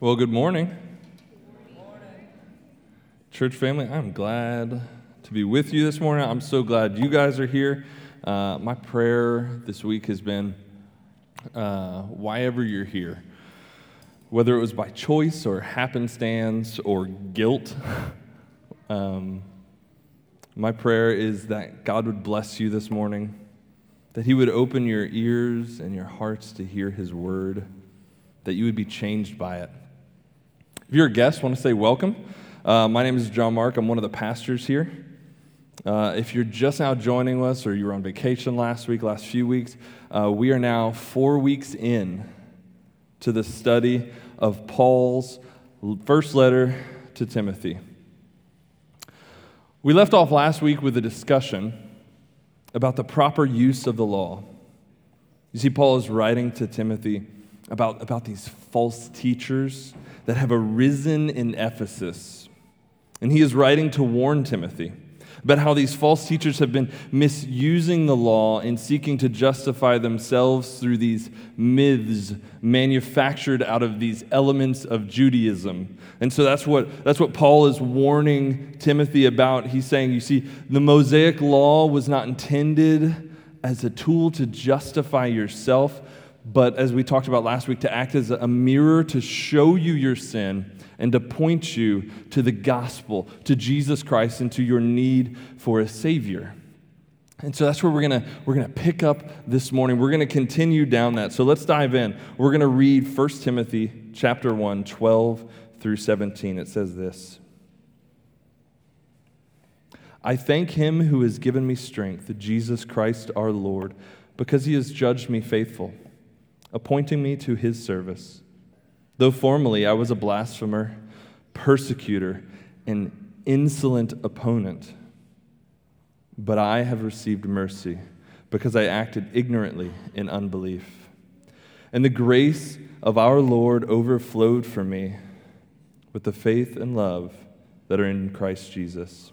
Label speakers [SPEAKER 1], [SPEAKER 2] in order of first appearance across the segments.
[SPEAKER 1] Well, good morning. Church family, I'm glad to be with you this morning. I'm so glad you guys are here. Uh, my prayer this week has been uh, why ever you're here, whether it was by choice or happenstance or guilt, um, my prayer is that God would bless you this morning, that He would open your ears and your hearts to hear His word, that you would be changed by it. If you're a guest, I want to say welcome. Uh, my name is John Mark. I'm one of the pastors here. Uh, if you're just now joining us or you were on vacation last week, last few weeks, uh, we are now four weeks in to the study of Paul's first letter to Timothy. We left off last week with a discussion about the proper use of the law. You see, Paul is writing to Timothy about, about these false teachers that have arisen in Ephesus. And he is writing to warn Timothy about how these false teachers have been misusing the law and seeking to justify themselves through these myths manufactured out of these elements of Judaism. And so that's what, that's what Paul is warning Timothy about. He's saying, you see, the Mosaic law was not intended as a tool to justify yourself, but as we talked about last week, to act as a mirror to show you your sin and to point you to the gospel, to Jesus Christ, and to your need for a Savior. And so that's where we're going to we're going to pick up this morning. We're going to continue down that. So let's dive in. We're going to read 1 Timothy chapter 1, 12 through 17. It says this. I thank him who has given me strength, Jesus Christ our Lord, because he has judged me faithful appointing me to his service. Though formerly I was a blasphemer, persecutor, and insolent opponent, but I have received mercy because I acted ignorantly in unbelief. And the grace of our Lord overflowed for me with the faith and love that are in Christ Jesus.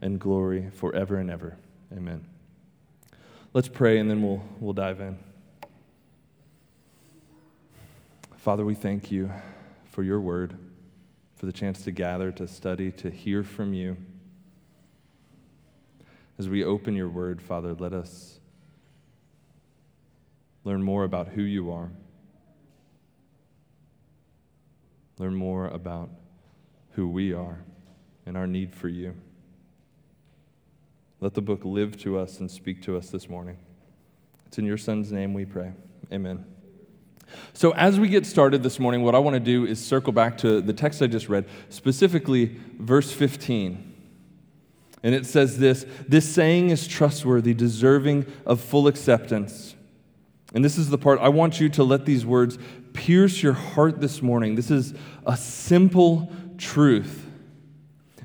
[SPEAKER 1] and glory forever and ever. Amen. Let's pray and then we'll, we'll dive in. Father, we thank you for your word, for the chance to gather, to study, to hear from you. As we open your word, Father, let us learn more about who you are, learn more about who we are and our need for you. Let the book live to us and speak to us this morning. It's in your Son's name we pray. Amen. So, as we get started this morning, what I want to do is circle back to the text I just read, specifically verse 15. And it says this This saying is trustworthy, deserving of full acceptance. And this is the part I want you to let these words pierce your heart this morning. This is a simple truth.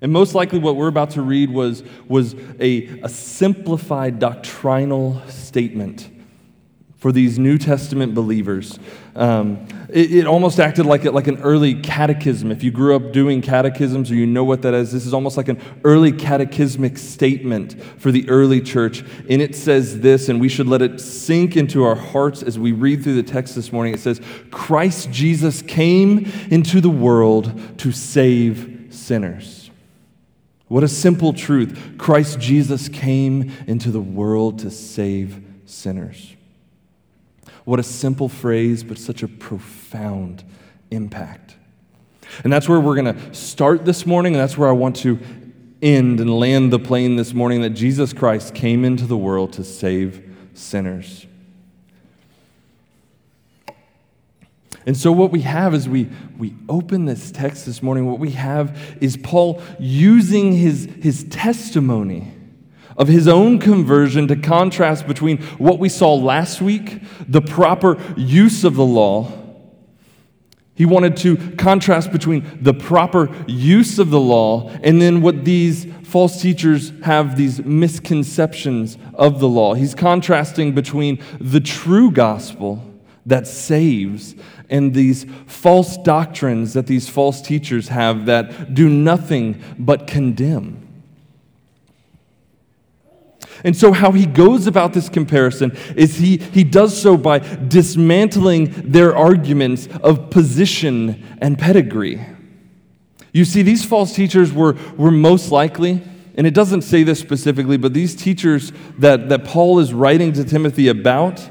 [SPEAKER 1] And most likely, what we're about to read was, was a, a simplified doctrinal statement for these New Testament believers. Um, it, it, almost acted like, like an early catechism. If you grew up doing catechisms or you know what that is, this is almost like an early catechismic statement for the early church. And it says this, and we should let it sink into our hearts as we read through the text this morning. It says, Christ Jesus came into the world to save sinners. What a simple truth. Christ Jesus came into the world to save sinners. What a simple phrase, but such a profound impact. And that's where we're going to start this morning, and that's where I want to end and land the plane this morning that Jesus Christ came into the world to save sinners. And so, what we have is we, we open this text this morning, what we have is Paul using his, his testimony of his own conversion to contrast between what we saw last week, the proper use of the law, He wanted to contrast between the proper use of the law and then what these false teachers have these misconceptions of the law. He's contrasting between the true gospel that saves and these false doctrines that these false teachers have that do nothing but condemn. And so, how he goes about this comparison is he, he does so by dismantling their arguments of position and pedigree. You see, these false teachers were, were most likely, and it doesn't say this specifically, but these teachers that, that Paul is writing to Timothy about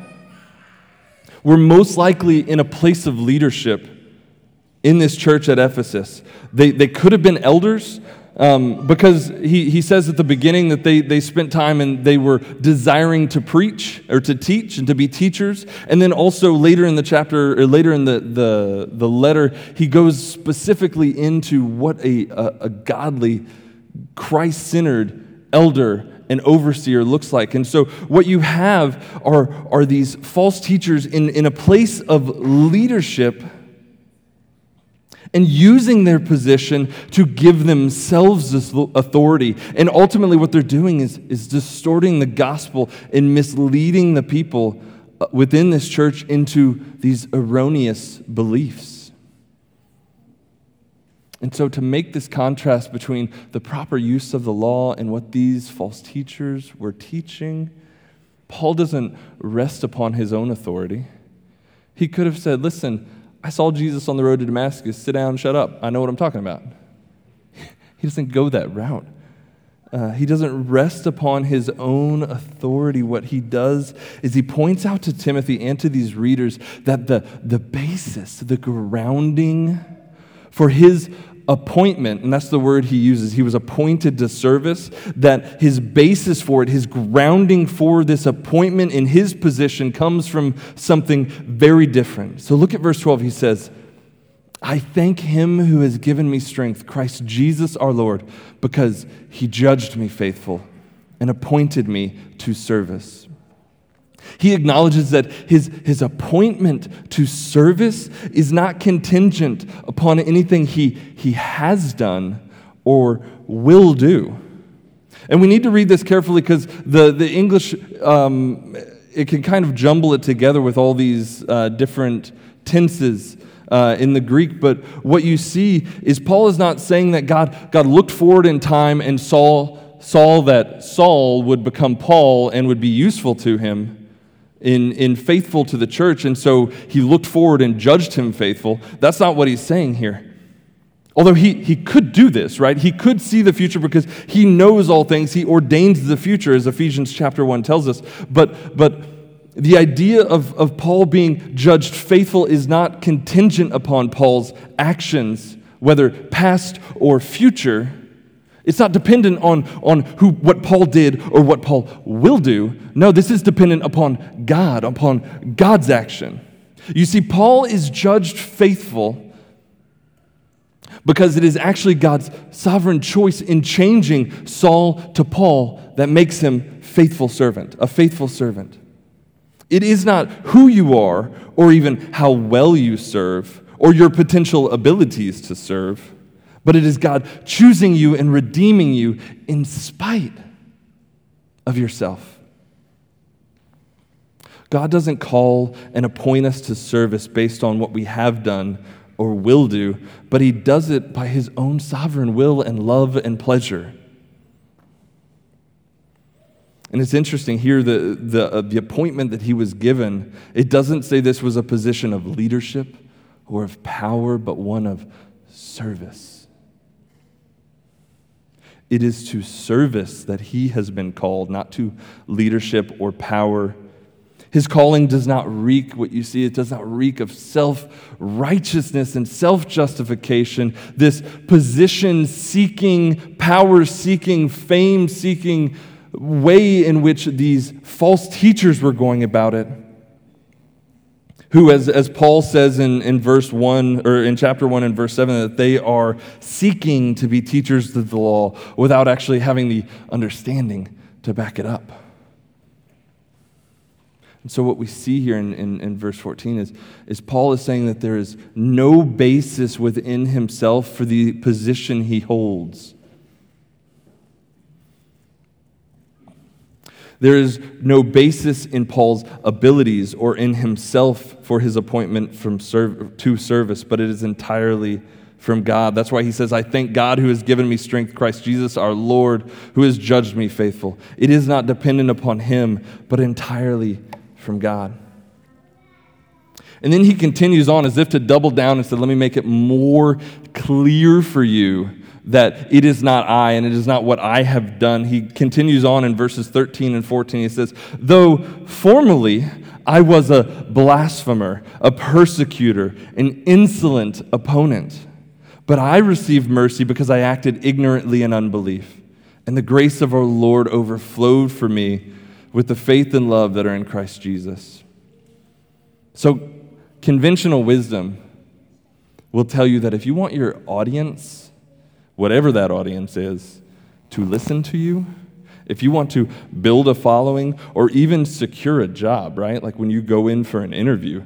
[SPEAKER 1] were most likely in a place of leadership in this church at Ephesus. They, they could have been elders um, because he, he says at the beginning that they, they spent time and they were desiring to preach or to teach and to be teachers. And then also later in the chapter, or later in the, the, the letter, he goes specifically into what a, a, a godly, Christ centered elder an overseer looks like. And so, what you have are, are these false teachers in, in a place of leadership and using their position to give themselves this authority. And ultimately, what they're doing is, is distorting the gospel and misleading the people uh, within this church into these erroneous beliefs. And so, to make this contrast between the proper use of the law and what these false teachers were teaching, Paul doesn't rest upon his own authority. He could have said, Listen, I saw Jesus on the road to Damascus. Sit down, shut up. I know what I'm talking about. He doesn't go that route. Uh, he doesn't rest upon his own authority. What he does is he points out to Timothy and to these readers that the, the basis, the grounding for his appointment, and that's the word he uses, he was appointed to service, that his basis for it, his grounding for this appointment in his position comes from something very different. So look at verse 12. He says, I thank him who has given me strength, Christ Jesus our Lord, because he judged me faithful and appointed me to service. He acknowledges that his, his appointment to service is not contingent upon anything he, he has done or will do. And we need to read this carefully because the, the English, um, it can kind of jumble it together with all these uh, different tenses. Uh, in the Greek, but what you see is Paul is not saying that God, God looked forward in time and saw, saw that Saul would become Paul and would be useful to him in, in faithful to the church, and so he looked forward and judged him faithful. That's not what he's saying here. Although he, he could do this, right? He could see the future because he knows all things. He ordains the future, as Ephesians chapter 1 tells us. But, but the idea of, of Paul being judged faithful is not contingent upon Paul's actions, whether past or future. It's not dependent on, on who, what Paul did or what Paul will do. No, this is dependent upon God, upon God's action. You see, Paul is judged faithful because it is actually God's sovereign choice in changing Saul to Paul that makes him faithful servant, a faithful servant. It is not who you are or even how well you serve or your potential abilities to serve but it is God choosing you and redeeming you in spite of yourself. God doesn't call and appoint us to service based on what we have done or will do, but He does it by His own sovereign will and love and pleasure. And it's interesting here the, the, uh, the appointment that he was given, it doesn't say this was a position of leadership or of power, but one of service. It is to service that he has been called, not to leadership or power. His calling does not reek what you see, it does not reek of self righteousness and self justification, this position seeking, power seeking, fame seeking way in which these false teachers were going about it who, as, as Paul says in, in verse 1, or in chapter 1 and verse 7, that they are seeking to be teachers of the law without actually having the understanding to back it up. And so, what we see here in, in, in, verse 14 is, is Paul is saying that there is no basis within himself for the position he holds. There is no basis in Paul's abilities or in himself for his appointment from serv- to service, but it is entirely from God. That's why he says, I thank God who has given me strength, Christ Jesus our Lord, who has judged me faithful. It is not dependent upon him, but entirely from God. And then he continues on as if to double down and said, Let me make it more clear for you that it is not I and it is not what I have done. He continues on in verses 13 and 14. He says, Though formerly I was a blasphemer, a persecutor, an insolent opponent, but I received mercy because I acted ignorantly in unbelief. And the grace of our Lord overflowed for me with the faith and love that are in Christ Jesus. So, conventional wisdom will tell you that if you want your audience whatever that audience is, to listen to you. If you want to build a following or even secure a job, right? Like when you go in for an interview,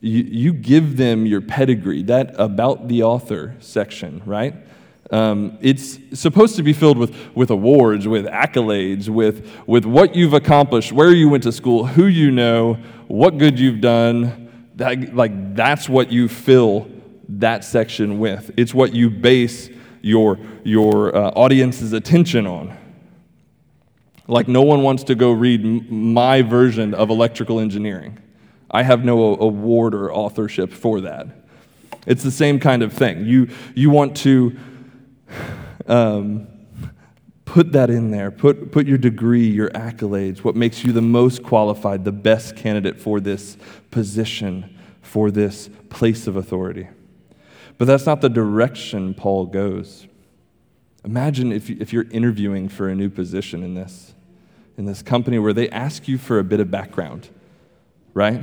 [SPEAKER 1] you, you give them your pedigree, that about the author section, right? Um, it's supposed to be filled with, with awards, with accolades, with, with what you've accomplished, where you went to school, who you know, what good you've done. That, like, that's what you fill that section with. It's what you base your, your uh, audience's attention on. Like, no one wants to go read m- my version of electrical engineering. I have no award or authorship for that. It's the same kind of thing. You, you want to um, put that in there, put, put your degree, your accolades, what makes you the most qualified, the best candidate for this position, for this place of authority. But that's not the direction Paul goes. Imagine if, if you're interviewing for a new position in this, in this company where they ask you for a bit of background, right?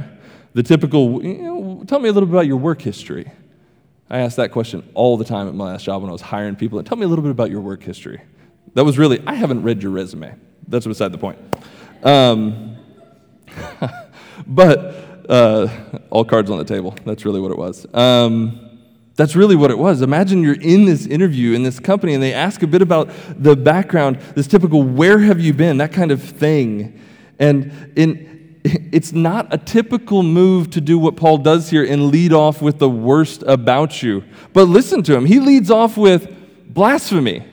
[SPEAKER 1] The typical, you know, tell me a little bit about your work history. I asked that question all the time at my last job when I was hiring people. Tell me a little bit about your work history. That was really, I haven't read your resume. That's beside the point. Um, but uh, all cards on the table. That's really what it was. Um, that's really what it was. Imagine you're in this interview in this company and they ask a bit about the background, this typical where have you been, that kind of thing. And in, it's not a typical move to do what Paul does here and lead off with the worst about you. But listen to him. He leads off with blasphemy,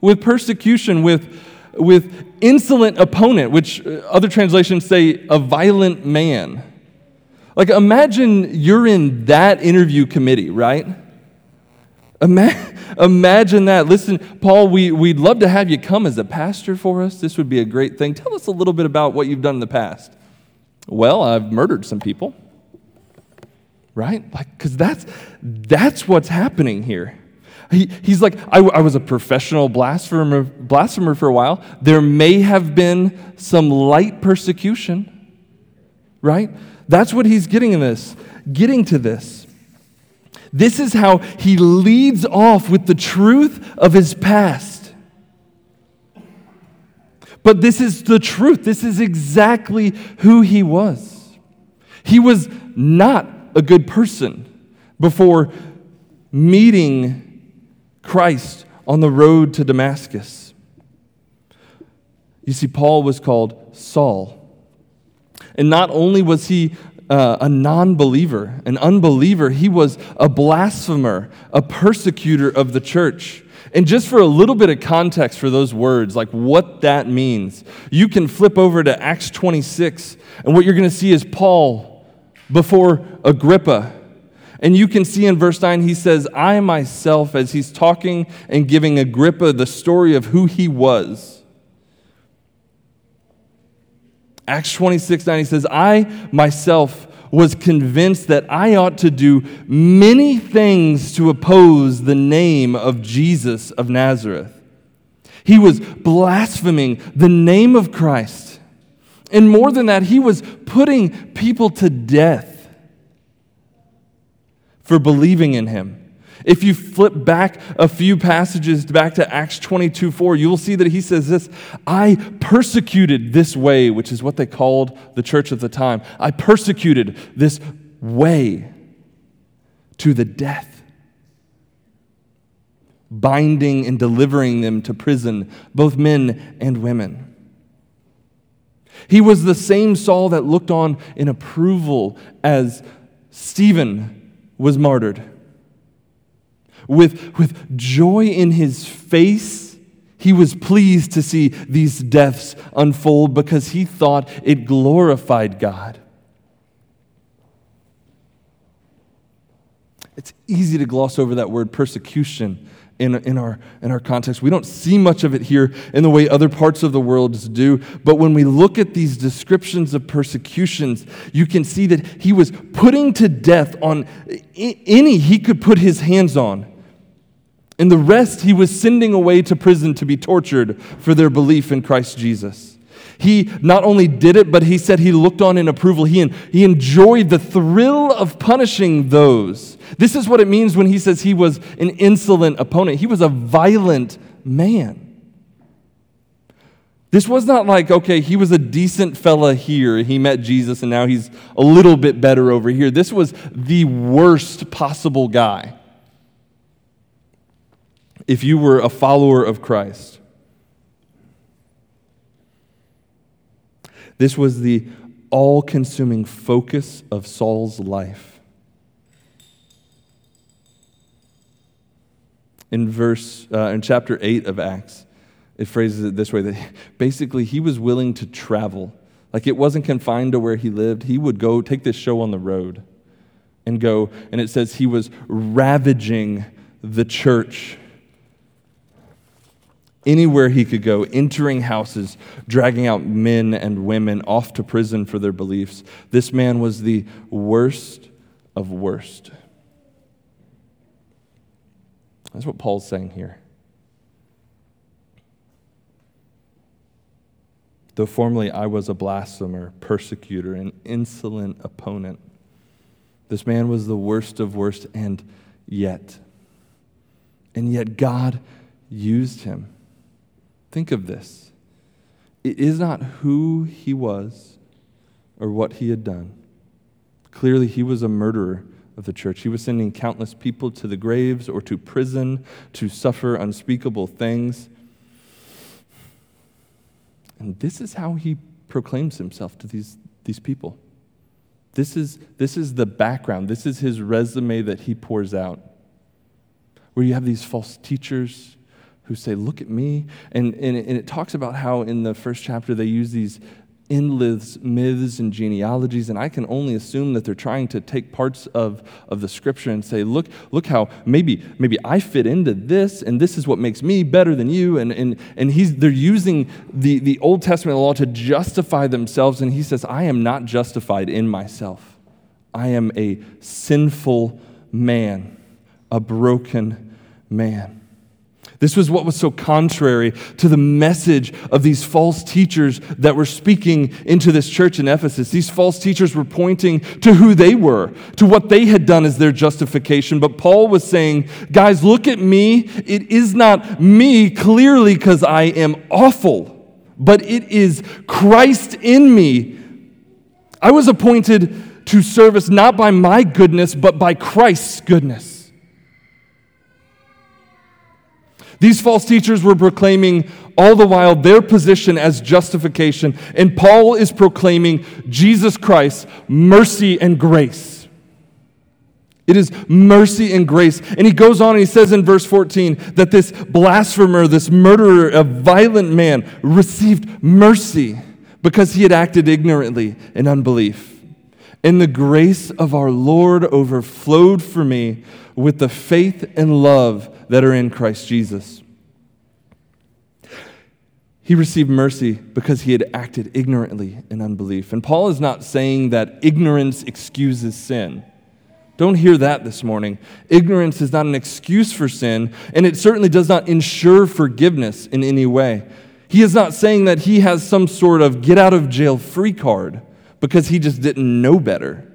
[SPEAKER 1] with persecution, with, with insolent opponent, which uh, other translations say a violent man. Like, imagine you're in that interview committee, right? Imagine that. Listen, Paul, we, we'd love to have you come as a pastor for us. This would be a great thing. Tell us a little bit about what you've done in the past. Well, I've murdered some people. Right? Like, because that's, that's what's happening here. He, he's like, I, I was a professional blasphemer, blasphemer for a while. There may have been some light persecution. Right? That's what he's getting in this, getting to this. This is how he leads off with the truth of his past. But this is the truth. This is exactly who he was. He was not a good person before meeting Christ on the road to Damascus. You see, Paul was called Saul. And not only was he uh, a non believer, an unbeliever. He was a blasphemer, a persecutor of the church. And just for a little bit of context for those words, like what that means, you can flip over to Acts 26, and what you're going to see is Paul before Agrippa. And you can see in verse 9, he says, I myself, as he's talking and giving Agrippa the story of who he was Acts 26 9, he says, I myself was convinced that I ought to do many things to oppose the name of Jesus of Nazareth. He was blaspheming the name of Christ. And more than that, he was putting people to death for believing in him. If you flip back a few passages back to Acts 22 4, you will see that he says this I persecuted this way, which is what they called the church at the time. I persecuted this way to the death, binding and delivering them to prison, both men and women. He was the same Saul that looked on in approval as Stephen was martyred. With, with joy in his face, he was pleased to see these deaths unfold because he thought it glorified God. It's easy to gloss over that word persecution in, in, our, in our context. We don't see much of it here in the way other parts of the world do. But when we look at these descriptions of persecutions, you can see that he was putting to death on any he could put his hands on. And the rest he was sending away to prison to be tortured for their belief in Christ Jesus. He not only did it, but he said he looked on in approval. He, he enjoyed the thrill of punishing those. This is what it means when he says he was an insolent opponent. He was a violent man. This was not like, okay, he was a decent fella here. He met Jesus and now he's a little bit better over here. This was the worst possible guy. If you were a follower of Christ, This was the all consuming focus of Saul's life. In verse, uh, in chapter 8 of Acts, it phrases it this way that basically he was willing to travel. Like it wasn't confined to where he lived. He would go take this show on the road and go, and it says he was ravaging the church anywhere he could go, entering houses, dragging out men and women off to prison for their beliefs. This man was the worst of worst. That's what Paul's saying here. Though formerly I was a blasphemer, persecutor, an insolent opponent, this man was the worst of worst, and yet, and yet God used him. Think of this. It is not who he was or what he had done. Clearly, he was a murderer of the church. He was sending countless people to the graves or to prison to suffer unspeakable things. And this is how he proclaims himself to these, these people. This is, this is the background. This is his resume that he pours out. Where you have these false teachers, who say, Look at me. And, and, and it talks about how in the first chapter they use these endless myths and genealogies, and I can only assume that they're trying to take parts of, of the scripture and say, look, look how maybe, maybe I fit into this, and this is what makes me better than you. And, and, and he's, they're using the, the Old Testament law to justify themselves, and he says, I am not justified in myself. I am a sinful man, a broken man. This was what was so contrary to the message of these false teachers that were speaking into this church in Ephesus. These false teachers were pointing to who they were, to what they had done as their justification. But Paul was saying, guys, look at me. It is not me clearly because I am awful, but it is Christ in me. I was appointed to service not by my goodness, but by Christ's goodness. These false teachers were proclaiming all the while their position as justification, and Paul is proclaiming Jesus Christ, mercy and grace. It is mercy and grace. And he goes on and he says in verse 14 that this blasphemer, this murderer, a violent man, received mercy because he had acted ignorantly in unbelief. And the grace of our Lord overflowed for me with the faith and love that are in Christ Jesus. He received mercy because he had acted ignorantly in unbelief. And Paul is not saying that ignorance excuses sin. Don't hear that this morning. Ignorance is not an excuse for sin, and it certainly does not ensure forgiveness in any way. He is not saying that he has some sort of get out of jail free card because he just didn't know better.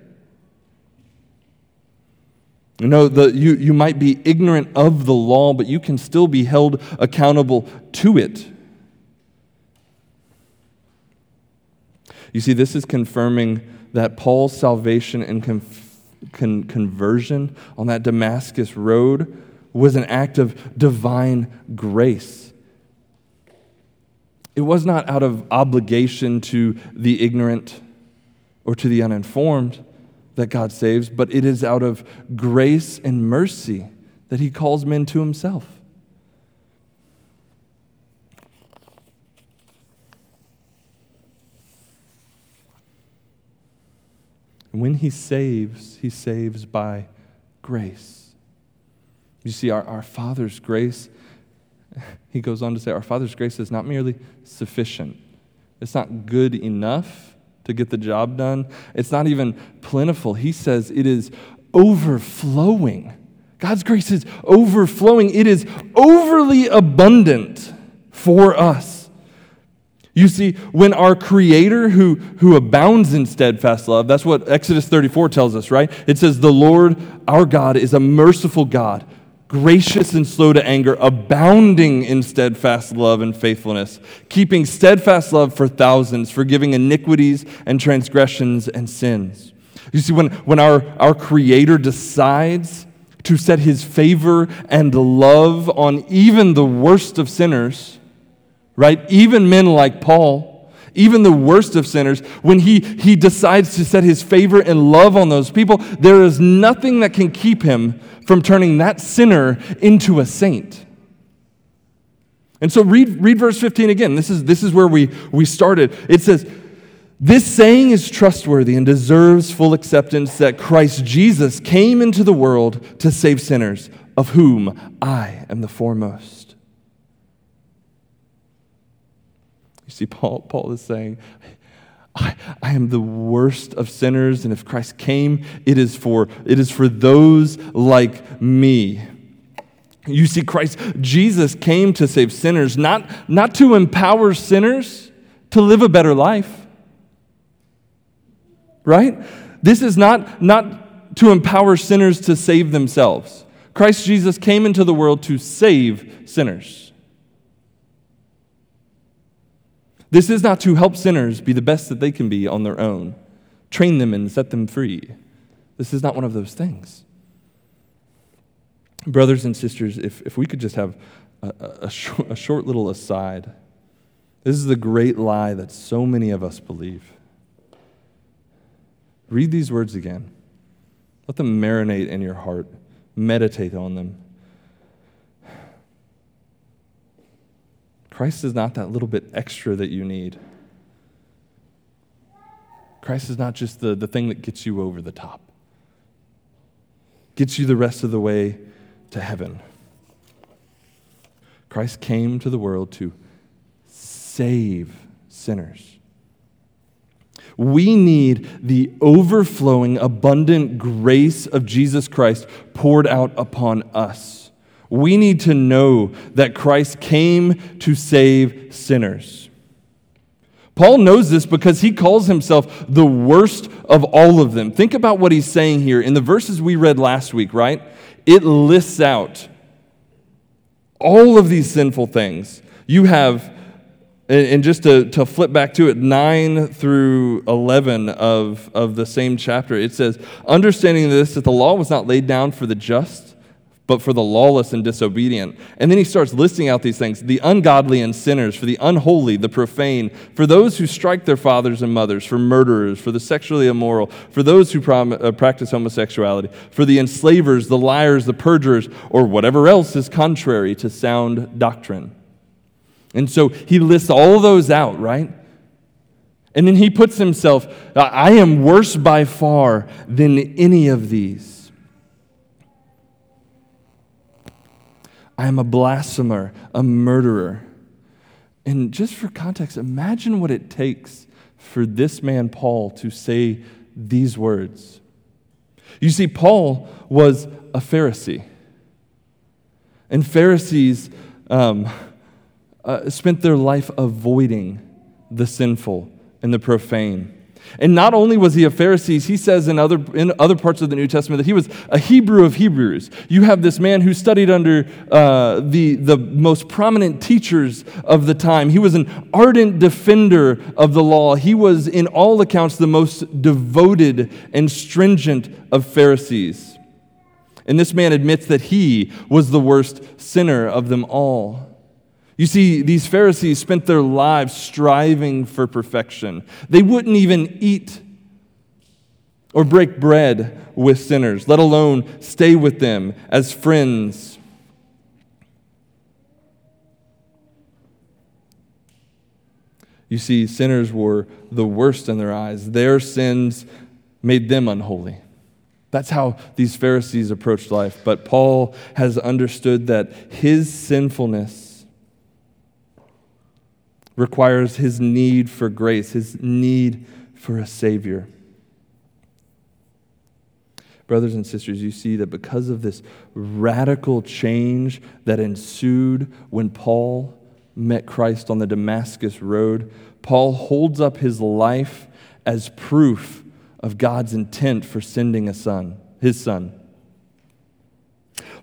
[SPEAKER 1] You know, the, you, you might be ignorant of the law, but you can still be held accountable to it. You see, this is confirming that Paul's salvation and conf- con- conversion on that Damascus road was an act of divine grace. It was not out of obligation to the ignorant or to the uninformed that God saves, but it is out of grace and mercy that he calls men to himself. When he saves, he saves by grace. You see, our, our Father's grace, he goes on to say, our Father's grace is not merely sufficient, it's not good enough to get the job done. It's not even plentiful. He says it is overflowing. God's grace is overflowing, it is overly abundant for us. You see, when our Creator, who, who abounds in steadfast love, that's what Exodus 34 tells us, right? It says, The Lord our God is a merciful God gracious and slow to anger, abounding in steadfast love and faithfulness, keeping steadfast love for thousands, forgiving iniquities and transgressions and sins. You see, when, when our, our Creator decides to set His favor and love on even the worst of sinners, right? Even men like Paul, even the worst of sinners, when he, he decides to set his favor and love on those people, there is nothing that can keep him from turning that sinner into a saint. And so read, read verse 15 again. This is, this is where we, we started. It says, This saying is trustworthy and deserves full acceptance that Christ Jesus came into the world to save sinners, of whom I am the foremost. You see, Paul, Paul is saying, I, I, am the worst of sinners, and if Christ came, it is for it is for those like me. You see, Christ, Jesus came to save sinners, not, not to empower sinners to live a better life. Right? This is not, not to empower sinners to save themselves. Christ Jesus came into the world to save sinners. This is not to help sinners be the best that they can be on their own, train them and set them free. This is not one of those things. Brothers and sisters, if, if we could just have a, a, short, a short little aside, this is the great lie that so many of us believe. Read these words again. Let them marinate in your heart. Meditate on them. Christ is not that little bit extra that you need. Christ is not just the, the thing that gets you over the top, gets you the rest of the way to heaven. Christ came to the world to save sinners. We need the overflowing, abundant grace of Jesus Christ poured out upon us we need to know that Christ came to save sinners. Paul knows this because he calls himself the worst of all of them. Think about what he's saying here in the verses we read last week, right? It lists out all of these sinful things. You have, and just to, to flip back to it, 9 through 11 of, of the same chapter, it says, Understanding this, that the law was not laid down for the just but for the lawless and disobedient. And then he starts listing out these things the ungodly and sinners, for the unholy, the profane, for those who strike their fathers and mothers, for murderers, for the sexually immoral, for those who prom- uh, practice homosexuality, for the enslavers, the liars, the perjurers, or whatever else is contrary to sound doctrine. And so he lists all those out, right? And then he puts himself, I am worse by far than any of these. I am a blasphemer, a murderer. And just for context, imagine what it takes for this man, Paul, to say these words. You see, Paul was a Pharisee. And Pharisees um, uh, spent their life avoiding the sinful and the profane. And not only was he a Pharisee, he says in other, in other parts of the New Testament that he was a Hebrew of Hebrews. You have this man who studied under uh, the, the most prominent teachers of the time. He was an ardent defender of the law. He was, in all accounts, the most devoted and stringent of Pharisees. And this man admits that he was the worst sinner of them all. You see, these Pharisees spent their lives striving for perfection. They wouldn't even eat or break bread with sinners, let alone stay with them as friends. You see, sinners were the worst in their eyes. Their sins made them unholy. That's how these Pharisees approached life. But Paul has understood that his sinfulness requires his need for grace, his need for a Savior. Brothers and sisters, you see that because of this radical change that ensued when Paul met Christ on the Damascus Road, Paul holds up his life as proof of God's intent for sending a son, his son.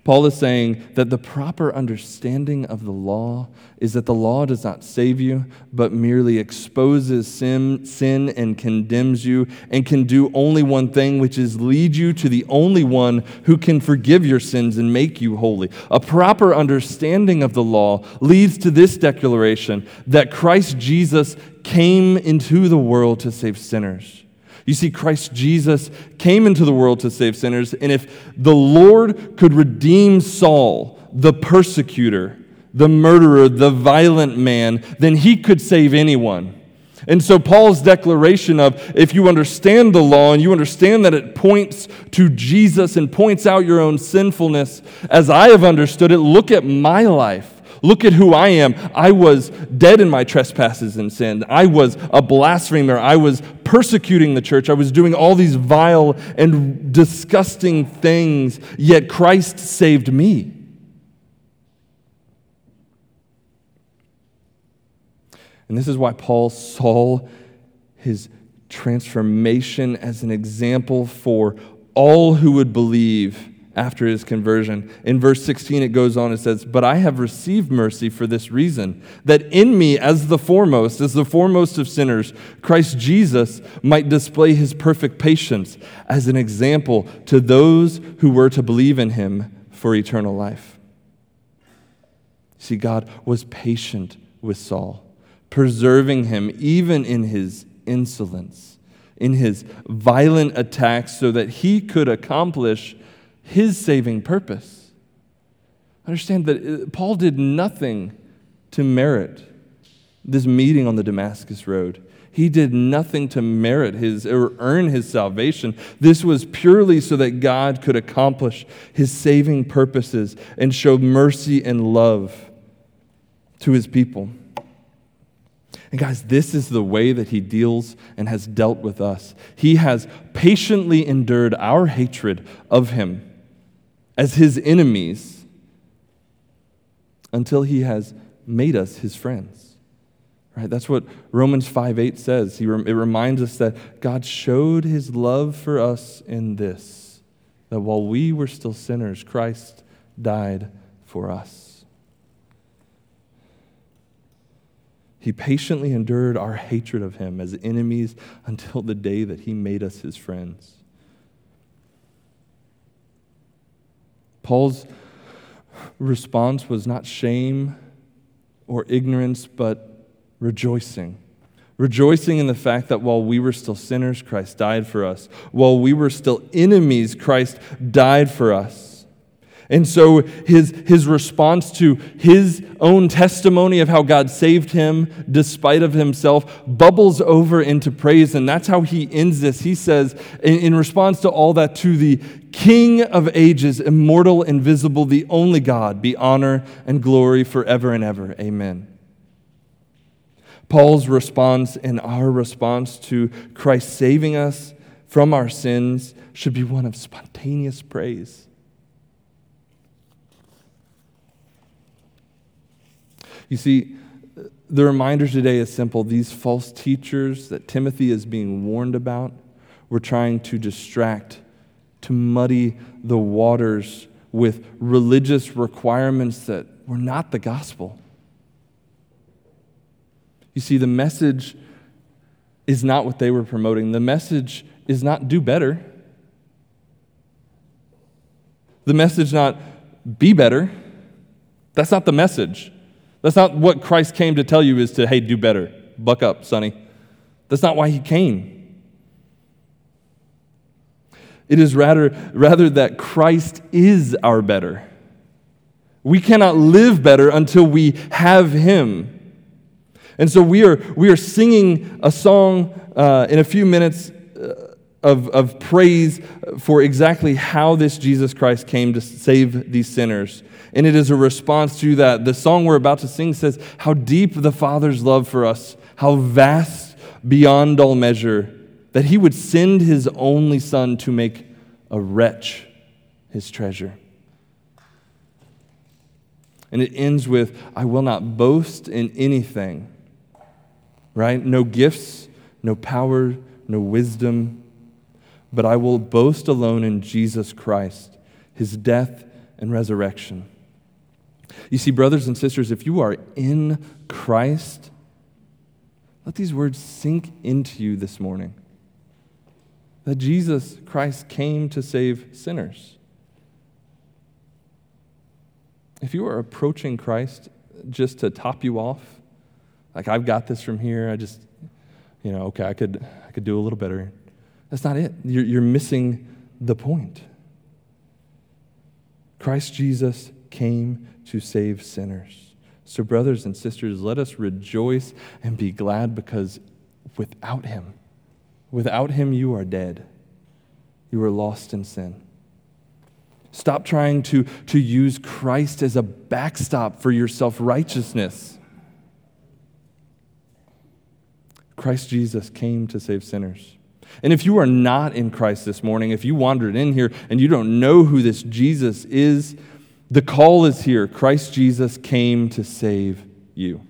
[SPEAKER 1] Paul is saying that the proper understanding of the law is that the law does not save you, but merely exposes sin, sin and condemns you, and can do only one thing, which is lead you to the only one who can forgive your sins and make you holy. A proper understanding of the law leads to this declaration that Christ Jesus came into the world to save sinners. You see, Christ Jesus came into the world to save sinners, and if the Lord could redeem Saul, the persecutor, the murderer, the violent man, then he could save anyone. And so, Paul's declaration of if you understand the law and you understand that it points to Jesus and points out your own sinfulness, as I have understood it, look at my life. Look at who I am. I was dead in my trespasses and sin. I was a blasphemer. I was persecuting the church. I was doing all these vile and disgusting things, yet Christ saved me. And this is why Paul saw his transformation as an example for all who would believe after his conversion. In verse 16, it goes on, it says, But I have received mercy for this reason, that in me, as the foremost, as the foremost of sinners, Christ Jesus might display his perfect patience as an example to those who were to believe in him for eternal life. See, God was patient with Saul, preserving him even in his insolence, in his violent attacks, so that he could accomplish his saving purpose. Understand that uh, Paul did nothing to merit this meeting on the Damascus Road. He did nothing to merit his or earn his salvation. This was purely so that God could accomplish his saving purposes and show mercy and love to his people. And guys, this is the way that he deals and has dealt with us. He has patiently endured our hatred of him as his enemies until he has made us his friends. Right? That's what Romans 5 8 says. He, it reminds us that God showed his love for us in this that while we were still sinners, Christ died for us. He patiently endured our hatred of him as enemies until the day that he made us his friends. Paul's response was not shame or ignorance, but rejoicing. Rejoicing in the fact that while we were still sinners, Christ died for us. While we were still enemies, Christ died for us. And so his, his response to his own testimony of how God saved him despite of himself bubbles over into praise. And that's how he ends this. He says, in, in response to all that, to the King of ages, immortal, invisible, the only God, be honor and glory forever and ever. Amen. Paul's response and our response to Christ saving us from our sins should be one of spontaneous praise. You see, the reminder today is simple. These false teachers that Timothy is being warned about were trying to distract, to muddy the waters with religious requirements that were not the gospel. You see, the message is not what they were promoting. The message is not do better. The message not be better. That's not the message. That's not what Christ came to tell you is to, hey, do better. Buck up, sonny. That's not why he came. It is rather, rather that Christ is our better. We cannot live better until we have him. And so we are, we are singing a song uh, in a few minutes uh, of, of praise for exactly how this Jesus Christ came to save these sinners. And it is a response to that. The song we're about to sing says, How deep the Father's love for us, how vast beyond all measure, that he would send his only Son to make a wretch his treasure. And it ends with, I will not boast in anything, right? No gifts, no power, no wisdom, but I will boast alone in Jesus Christ, his death and resurrection. You see, brothers and sisters, if you are in Christ, let these words sink into you this morning that Jesus Christ came to save sinners. If you are approaching Christ just to top you off, like I've got this from here, I just, you know, okay, I could, I could do a little better. That's not it. You're, you're missing the point. Christ Jesus came to save sinners. So, brothers and sisters, let us rejoice and be glad because without him, without him, you are dead. You are lost in sin. Stop trying to, to use Christ as a backstop for your self righteousness. Christ Jesus came to save sinners. And if you are not in Christ this morning, if you wandered in here and you don't know who this Jesus is, the call is here. Christ Jesus came to save you,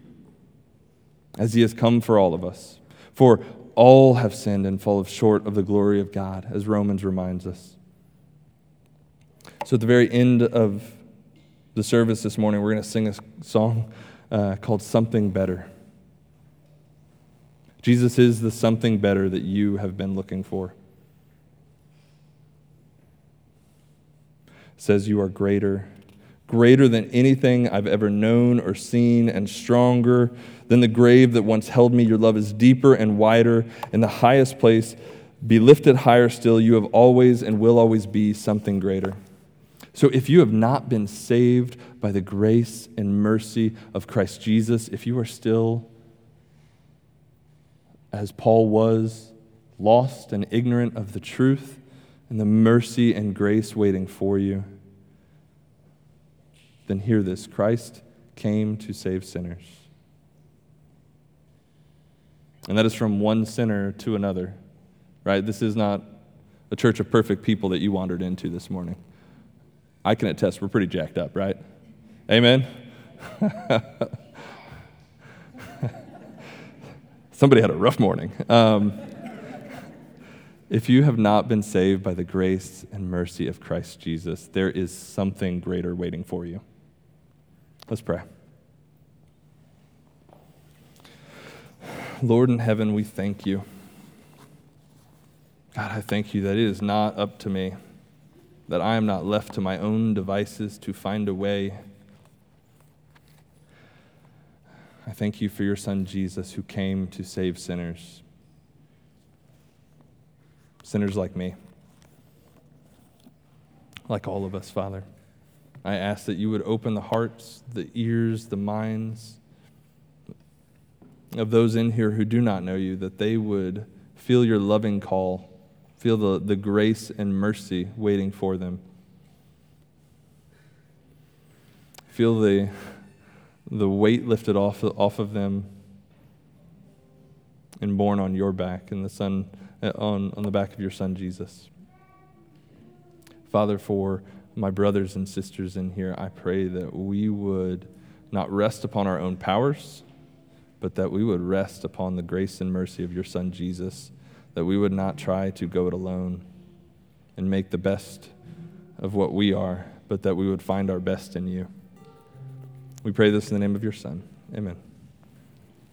[SPEAKER 1] as he has come for all of us. For all have sinned and fall short of the glory of God, as Romans reminds us. So, at the very end of the service this morning, we're going to sing a song uh, called Something Better. Jesus is the something better that you have been looking for. It says you are greater, greater than anything I've ever known or seen, and stronger than the grave that once held me. Your love is deeper and wider. In the highest place, be lifted higher still. You have always and will always be something greater. So, if you have not been saved by the grace and mercy of Christ Jesus, if you are still as Paul was, lost and ignorant of the truth and the mercy and grace waiting for you, then hear this Christ came to save sinners. And that is from one sinner to another, right? This is not a church of perfect people that you wandered into this morning. I can attest we're pretty jacked up, right? Amen? Somebody had a rough morning. Um, if you have not been saved by the grace and mercy of Christ Jesus, there is something greater waiting for you. Let's pray. Lord in heaven, we thank you. God, I thank you that it is not up to me, that I am not left to my own devices to find a way I thank you for your son Jesus who came to save sinners. Sinners like me, like all of us, Father. I ask that you would open the hearts, the ears, the minds of those in here who do not know you, that they would feel your loving call, feel the, the grace and mercy waiting for them. Feel the the weight lifted off, off of them and borne on your back and the son uh, on, on the back of your son Jesus. Father, for my brothers and sisters in here, I pray that we would not rest upon our own powers, but that we would rest upon the grace and mercy of your Son, Jesus, that we would not try to go it alone and make the best of what we are, but that we would find our best in you. We pray this in the name of your Son. Amen.